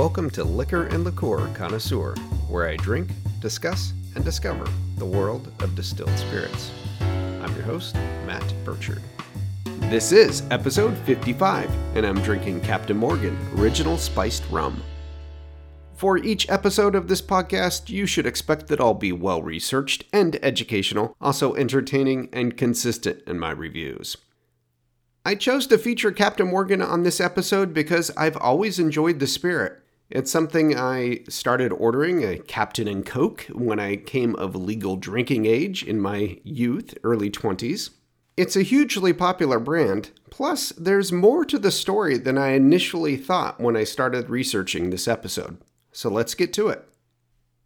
Welcome to Liquor and Liqueur Connoisseur, where I drink, discuss, and discover the world of distilled spirits. I'm your host, Matt Burchard. This is episode 55, and I'm drinking Captain Morgan Original Spiced Rum. For each episode of this podcast, you should expect that I'll be well researched and educational, also entertaining and consistent in my reviews. I chose to feature Captain Morgan on this episode because I've always enjoyed the spirit. It's something I started ordering a Captain and Coke when I came of legal drinking age in my youth, early 20s. It's a hugely popular brand, plus, there's more to the story than I initially thought when I started researching this episode. So let's get to it.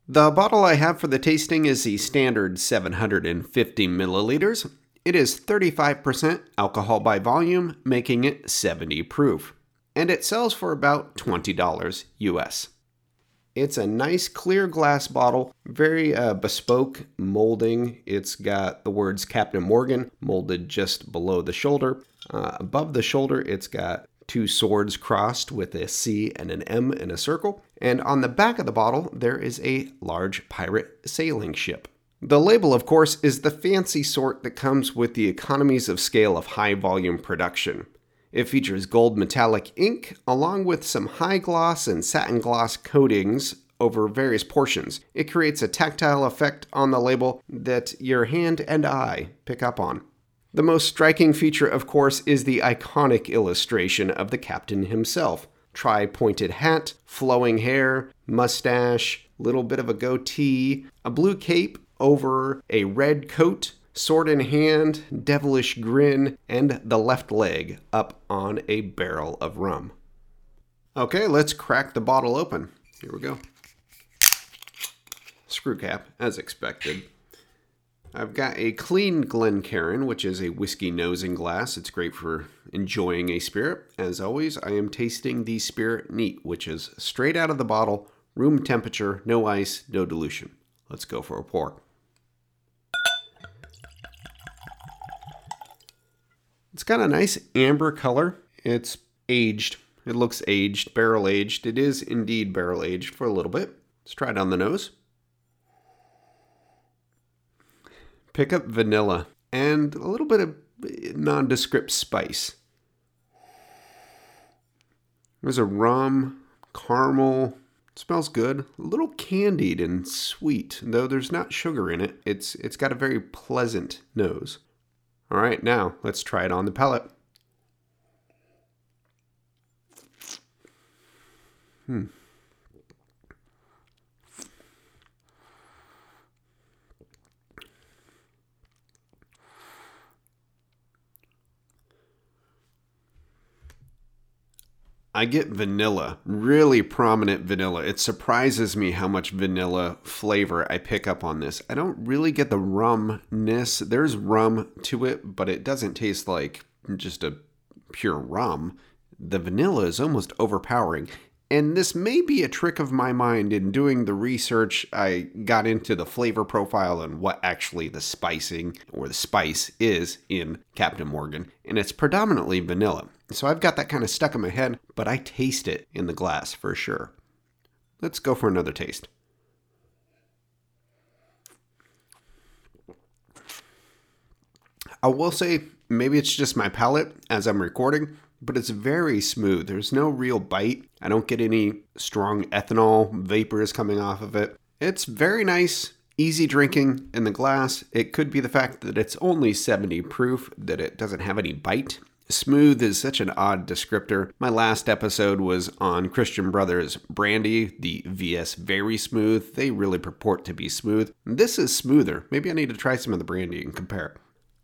The bottle I have for the tasting is the standard 750 milliliters. It is 35% alcohol by volume, making it 70 proof and it sells for about $20 US. It's a nice clear glass bottle, very uh, bespoke molding. It's got the words Captain Morgan molded just below the shoulder. Uh, above the shoulder, it's got two swords crossed with a C and an M in a circle. And on the back of the bottle, there is a large pirate sailing ship. The label, of course, is the fancy sort that comes with the economies of scale of high volume production. It features gold metallic ink along with some high gloss and satin gloss coatings over various portions. It creates a tactile effect on the label that your hand and eye pick up on. The most striking feature, of course, is the iconic illustration of the captain himself. Tri pointed hat, flowing hair, mustache, little bit of a goatee, a blue cape over a red coat, sword in hand, devilish grin, and the left leg up on a barrel of rum. Okay, let's crack the bottle open. Here we go. Screw cap, as expected. I've got a clean Glencairn, which is a whiskey nosing glass. It's great for enjoying a spirit. As always, I am tasting the Spirit Neat, which is straight out of the bottle, room temperature, no ice, no dilution. Let's go for a pour. It's got a nice amber color. It's aged. It looks aged, barrel aged. It is indeed barrel aged for a little bit. Let's try it on the nose. Pick up vanilla and a little bit of nondescript spice. There's a rum, caramel. Smells good. A little candied and sweet, though there's not sugar in it. It's it's got a very pleasant nose. All right, now let's try it on the palate. Hmm. I get vanilla, really prominent vanilla. It surprises me how much vanilla flavor I pick up on this. I don't really get the rumness. There's rum to it, but it doesn't taste like just a pure rum. The vanilla is almost overpowering. And this may be a trick of my mind in doing the research. I got into the flavor profile and what actually the spicing or the spice is in Captain Morgan, and it's predominantly vanilla. So I've got that kind of stuck in my head, but I taste it in the glass for sure. Let's go for another taste. I will say, maybe it's just my palate as I'm recording, but it's very smooth. There's no real bite. I don't get any strong ethanol vapors coming off of it. It's very nice, easy drinking in the glass. It could be the fact that it's only 70 proof, that it doesn't have any bite. Smooth is such an odd descriptor. My last episode was on Christian Brothers Brandy, the VS Very Smooth. They really purport to be smooth. This is smoother. Maybe I need to try some of the brandy and compare.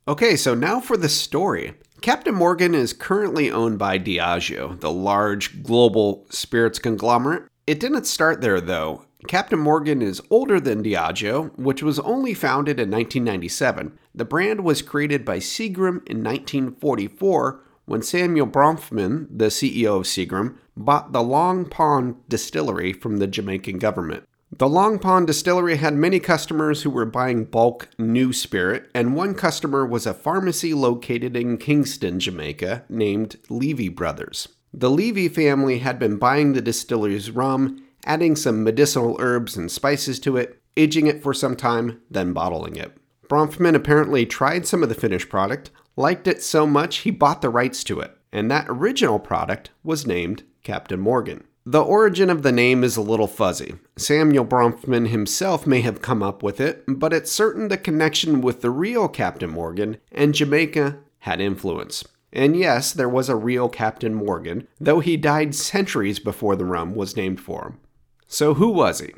Okay, so now for the story. Captain Morgan is currently owned by Diageo, the large global spirits conglomerate. It didn't start there though. Captain Morgan is older than Diageo, which was only founded in 1997. The brand was created by Seagram in 1944 when Samuel Bronfman, the CEO of Seagram, bought the Long Pond distillery from the Jamaican government. The Long Pond distillery had many customers who were buying bulk new spirit, and one customer was a pharmacy located in Kingston, Jamaica, named Levy Brothers. The Levy family had been buying the distillery's rum, adding some medicinal herbs and spices to it, aging it for some time, then bottling it. Bronfman apparently tried some of the finished product, liked it so much he bought the rights to it, and that original product was named Captain Morgan. The origin of the name is a little fuzzy. Samuel Bronfman himself may have come up with it, but it's certain the connection with the real Captain Morgan and Jamaica had influence. And yes, there was a real Captain Morgan, though he died centuries before the rum was named for him. So who was he?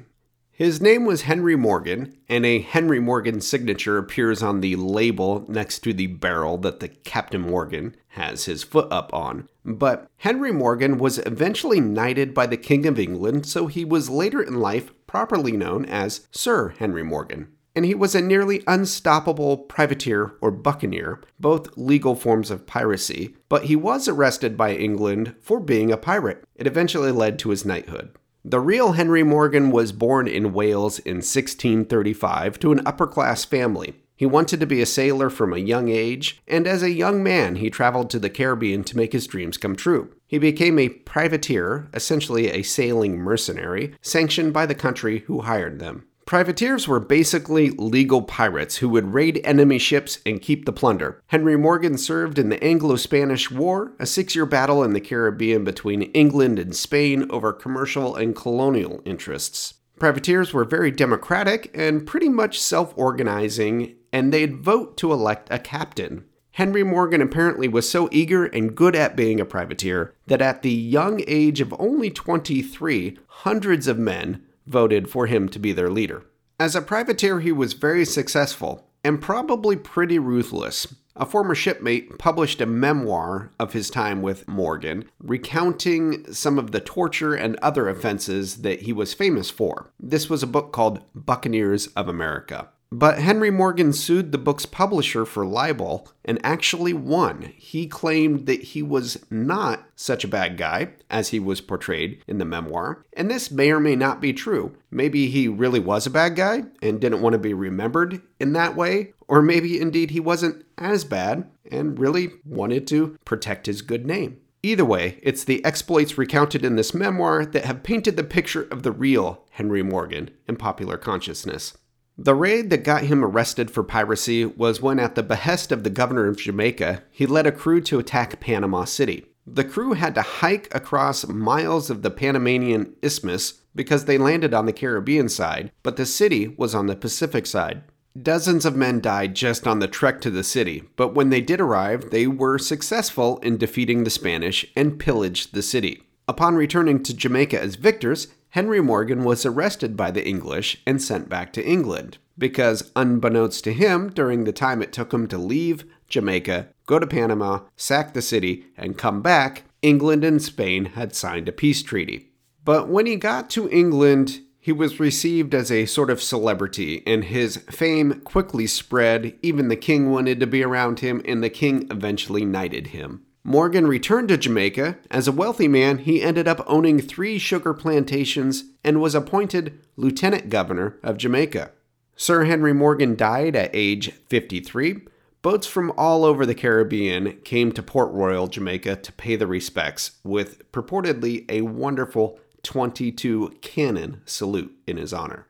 His name was Henry Morgan, and a Henry Morgan signature appears on the label next to the barrel that the Captain Morgan has his foot up on. But Henry Morgan was eventually knighted by the King of England, so he was later in life properly known as Sir Henry Morgan. And he was a nearly unstoppable privateer or buccaneer, both legal forms of piracy, but he was arrested by England for being a pirate. It eventually led to his knighthood. The real Henry Morgan was born in Wales in 1635 to an upper class family. He wanted to be a sailor from a young age, and as a young man, he traveled to the Caribbean to make his dreams come true. He became a privateer, essentially a sailing mercenary, sanctioned by the country who hired them. Privateers were basically legal pirates who would raid enemy ships and keep the plunder. Henry Morgan served in the Anglo Spanish War, a six year battle in the Caribbean between England and Spain over commercial and colonial interests. Privateers were very democratic and pretty much self organizing, and they'd vote to elect a captain. Henry Morgan apparently was so eager and good at being a privateer that at the young age of only 23, hundreds of men voted for him to be their leader. As a privateer, he was very successful and probably pretty ruthless. A former shipmate published a memoir of his time with Morgan, recounting some of the torture and other offenses that he was famous for. This was a book called Buccaneers of America. But Henry Morgan sued the book's publisher for libel and actually won. He claimed that he was not such a bad guy as he was portrayed in the memoir, and this may or may not be true. Maybe he really was a bad guy and didn't want to be remembered in that way, or maybe indeed he wasn't as bad and really wanted to protect his good name. Either way, it's the exploits recounted in this memoir that have painted the picture of the real Henry Morgan in popular consciousness. The raid that got him arrested for piracy was when, at the behest of the governor of Jamaica, he led a crew to attack Panama City. The crew had to hike across miles of the Panamanian Isthmus because they landed on the Caribbean side, but the city was on the Pacific side. Dozens of men died just on the trek to the city, but when they did arrive, they were successful in defeating the Spanish and pillaged the city. Upon returning to Jamaica as victors, Henry Morgan was arrested by the English and sent back to England because, unbeknownst to him, during the time it took him to leave Jamaica, go to Panama, sack the city, and come back, England and Spain had signed a peace treaty. But when he got to England, he was received as a sort of celebrity, and his fame quickly spread. Even the king wanted to be around him, and the king eventually knighted him. Morgan returned to Jamaica. As a wealthy man, he ended up owning three sugar plantations and was appointed lieutenant governor of Jamaica. Sir Henry Morgan died at age 53. Boats from all over the Caribbean came to Port Royal, Jamaica to pay the respects, with purportedly a wonderful 22 cannon salute in his honor.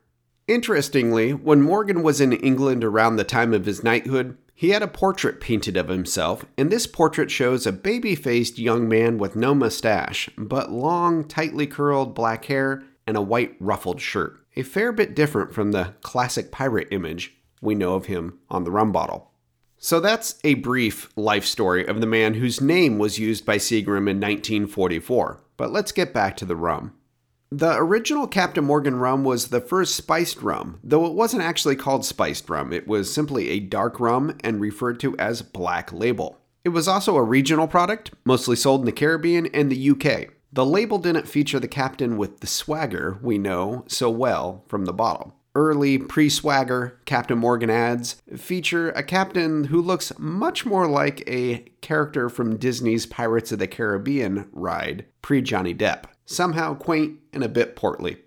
Interestingly, when Morgan was in England around the time of his knighthood, he had a portrait painted of himself, and this portrait shows a baby faced young man with no mustache, but long, tightly curled black hair and a white ruffled shirt. A fair bit different from the classic pirate image we know of him on the rum bottle. So that's a brief life story of the man whose name was used by Seagram in 1944. But let's get back to the rum. The original Captain Morgan rum was the first spiced rum, though it wasn't actually called spiced rum. It was simply a dark rum and referred to as Black Label. It was also a regional product, mostly sold in the Caribbean and the UK. The label didn't feature the captain with the swagger we know so well from the bottle. Early pre swagger Captain Morgan ads feature a captain who looks much more like a character from Disney's Pirates of the Caribbean ride pre Johnny Depp somehow quaint and a bit portly.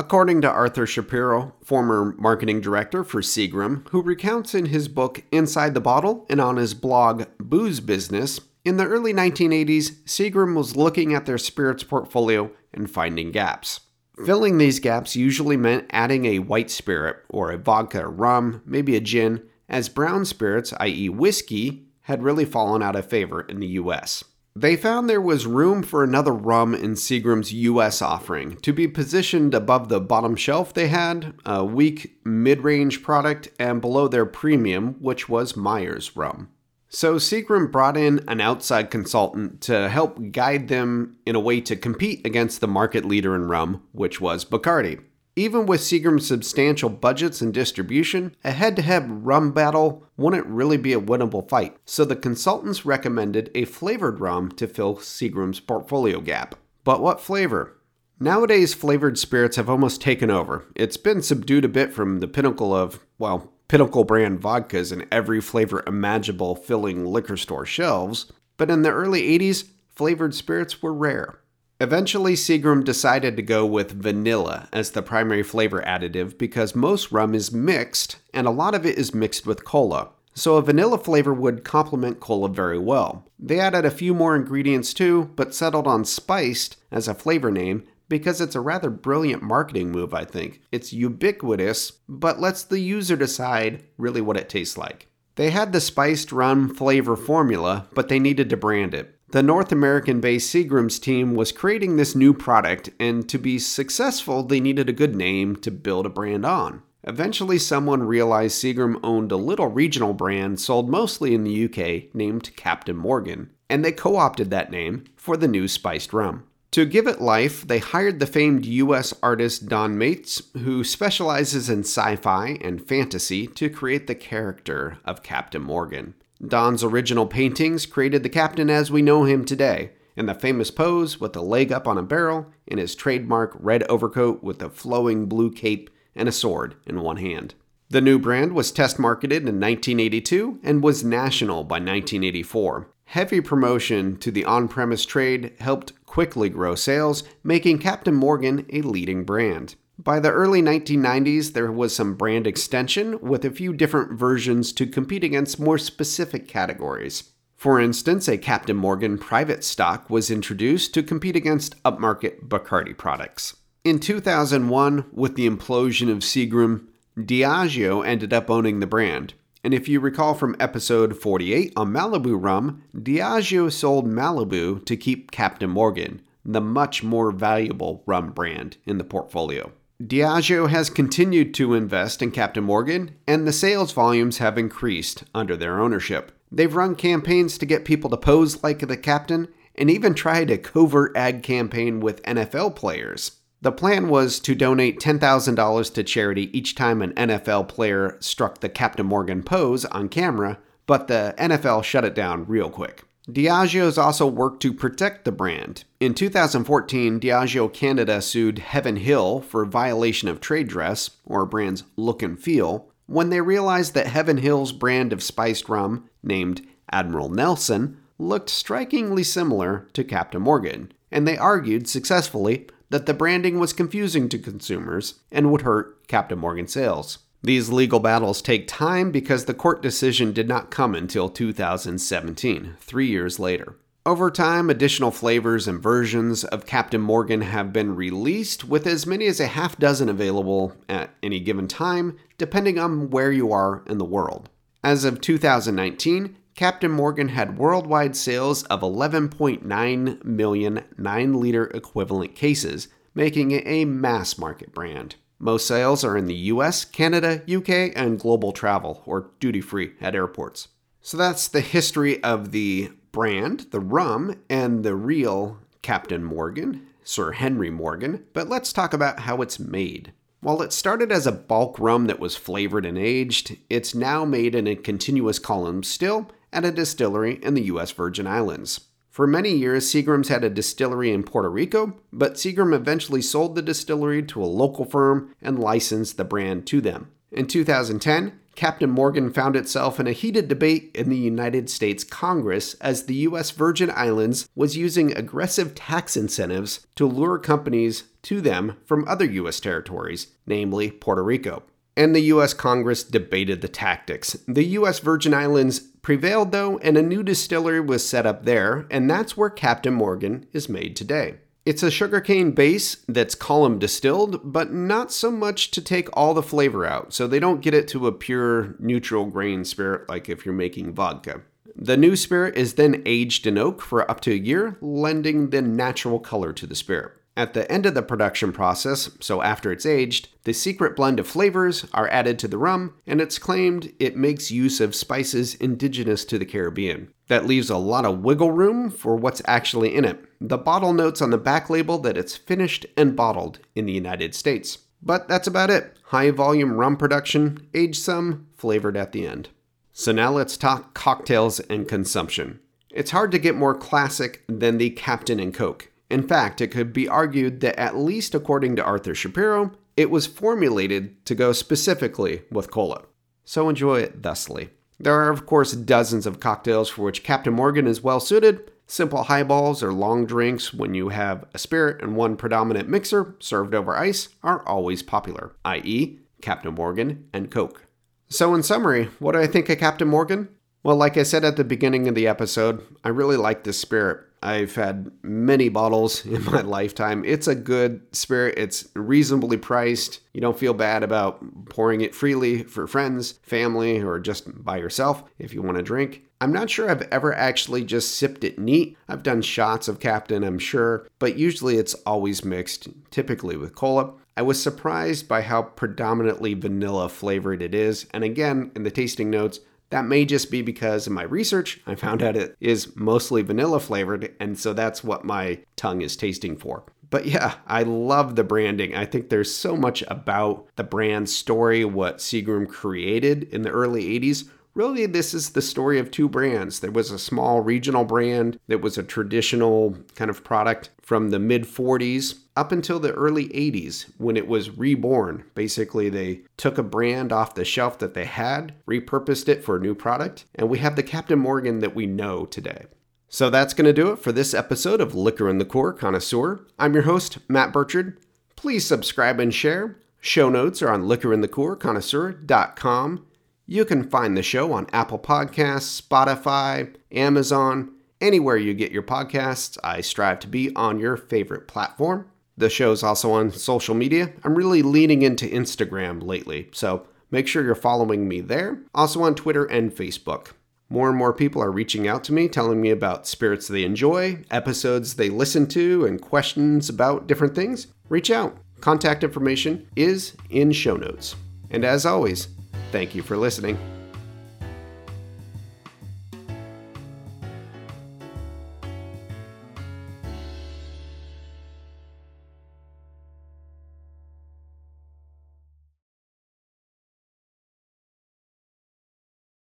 According to Arthur Shapiro, former marketing director for Seagram, who recounts in his book Inside the Bottle and on his blog Booze Business, In the early 1980s, Seagram was looking at their spirits portfolio and finding gaps. Filling these gaps usually meant adding a white spirit, or a vodka or rum, maybe a gin, as brown spirits, i.e., whiskey, had really fallen out of favor in the US. They found there was room for another rum in Seagram's US offering to be positioned above the bottom shelf they had, a weak mid range product, and below their premium, which was Myers rum. So Seagram brought in an outside consultant to help guide them in a way to compete against the market leader in rum, which was Bacardi. Even with Seagram's substantial budgets and distribution, a head to head rum battle wouldn't really be a winnable fight, so the consultants recommended a flavored rum to fill Seagram's portfolio gap. But what flavor? Nowadays, flavored spirits have almost taken over. It's been subdued a bit from the pinnacle of, well, Pinnacle brand vodkas in every flavor imaginable filling liquor store shelves, but in the early 80s, flavored spirits were rare. Eventually, Seagram decided to go with vanilla as the primary flavor additive because most rum is mixed and a lot of it is mixed with cola. So a vanilla flavor would complement cola very well. They added a few more ingredients too, but settled on spiced as a flavor name because it's a rather brilliant marketing move, I think. It's ubiquitous, but lets the user decide really what it tastes like. They had the spiced rum flavor formula, but they needed to brand it. The North American based Seagram's team was creating this new product, and to be successful, they needed a good name to build a brand on. Eventually, someone realized Seagram owned a little regional brand sold mostly in the UK named Captain Morgan, and they co opted that name for the new spiced rum. To give it life, they hired the famed US artist Don Maitz, who specializes in sci fi and fantasy, to create the character of Captain Morgan. Don's original paintings created the captain as we know him today, in the famous pose with a leg up on a barrel, in his trademark red overcoat with a flowing blue cape and a sword in one hand. The new brand was test marketed in 1982 and was national by 1984. Heavy promotion to the on premise trade helped quickly grow sales, making Captain Morgan a leading brand. By the early 1990s, there was some brand extension with a few different versions to compete against more specific categories. For instance, a Captain Morgan private stock was introduced to compete against upmarket Bacardi products. In 2001, with the implosion of Seagram, Diageo ended up owning the brand. And if you recall from episode 48 on Malibu rum, Diageo sold Malibu to keep Captain Morgan, the much more valuable rum brand in the portfolio. Diageo has continued to invest in Captain Morgan, and the sales volumes have increased under their ownership. They've run campaigns to get people to pose like the captain, and even tried a covert ad campaign with NFL players. The plan was to donate $10,000 to charity each time an NFL player struck the Captain Morgan pose on camera, but the NFL shut it down real quick. Diageo's also worked to protect the brand. In 2014, Diageo Canada sued Heaven Hill for violation of trade dress, or brand's look and feel, when they realized that Heaven Hill's brand of spiced rum, named Admiral Nelson, looked strikingly similar to Captain Morgan, and they argued successfully that the branding was confusing to consumers and would hurt Captain Morgan sales. These legal battles take time because the court decision did not come until 2017, three years later. Over time, additional flavors and versions of Captain Morgan have been released, with as many as a half dozen available at any given time, depending on where you are in the world. As of 2019, Captain Morgan had worldwide sales of 11.9 million 9 liter equivalent cases, making it a mass market brand. Most sales are in the US, Canada, UK, and global travel, or duty free at airports. So that's the history of the brand, the rum, and the real Captain Morgan, Sir Henry Morgan. But let's talk about how it's made. While it started as a bulk rum that was flavored and aged, it's now made in a continuous column still at a distillery in the U.S. Virgin Islands. For many years, Seagram's had a distillery in Puerto Rico, but Seagram eventually sold the distillery to a local firm and licensed the brand to them. In 2010, Captain Morgan found itself in a heated debate in the United States Congress as the U.S. Virgin Islands was using aggressive tax incentives to lure companies to them from other U.S. territories, namely Puerto Rico. and the US Congress debated the tactics. The US Virgin Islands prevailed, though, and a new distillery was set up there, and that's where Captain Morgan is made today. It's a sugarcane base that's column distilled, but not so much to take all the flavor out, so they don't get it to a pure neutral grain spirit like if you're making vodka. The new spirit is then aged in oak for up to a year, lending the natural color to the spirit. At the end of the production process, so after it's aged, the secret blend of flavors are added to the rum, and it's claimed it makes use of spices indigenous to the Caribbean. That leaves a lot of wiggle room for what's actually in it. The bottle notes on the back label that it's finished and bottled in the United States. But that's about it. High volume rum production, aged some, flavored at the end. So now let's talk cocktails and consumption. It's hard to get more classic than the Captain and Coke. In fact, it could be argued that, at least according to Arthur Shapiro, it was formulated to go specifically with cola. So enjoy it thusly. There are, of course, dozens of cocktails for which Captain Morgan is well suited. Simple highballs or long drinks when you have a spirit and one predominant mixer served over ice are always popular, i.e., Captain Morgan and Coke. So, in summary, what do I think of Captain Morgan? Well, like I said at the beginning of the episode, I really like this spirit. I've had many bottles in my lifetime. It's a good spirit. It's reasonably priced. You don't feel bad about pouring it freely for friends, family, or just by yourself if you want to drink. I'm not sure I've ever actually just sipped it neat. I've done shots of Captain, I'm sure, but usually it's always mixed, typically with cola. I was surprised by how predominantly vanilla flavored it is, and again, in the tasting notes, that may just be because in my research, I found out it is mostly vanilla flavored, and so that's what my tongue is tasting for. But yeah, I love the branding. I think there's so much about the brand story, what Seagram created in the early 80s. Really, this is the story of two brands. There was a small regional brand that was a traditional kind of product from the mid 40s up until the early 80s when it was reborn. Basically, they took a brand off the shelf that they had, repurposed it for a new product, and we have the Captain Morgan that we know today. So that's going to do it for this episode of Liquor and Liqueur Connoisseur. I'm your host, Matt Burchard. Please subscribe and share. Show notes are on liquorandliqueurconnoisseur.com. You can find the show on Apple Podcasts, Spotify, Amazon, anywhere you get your podcasts. I strive to be on your favorite platform. The show's also on social media. I'm really leaning into Instagram lately, so make sure you're following me there. Also on Twitter and Facebook. More and more people are reaching out to me, telling me about spirits they enjoy, episodes they listen to, and questions about different things. Reach out. Contact information is in show notes. And as always, thank you for listening.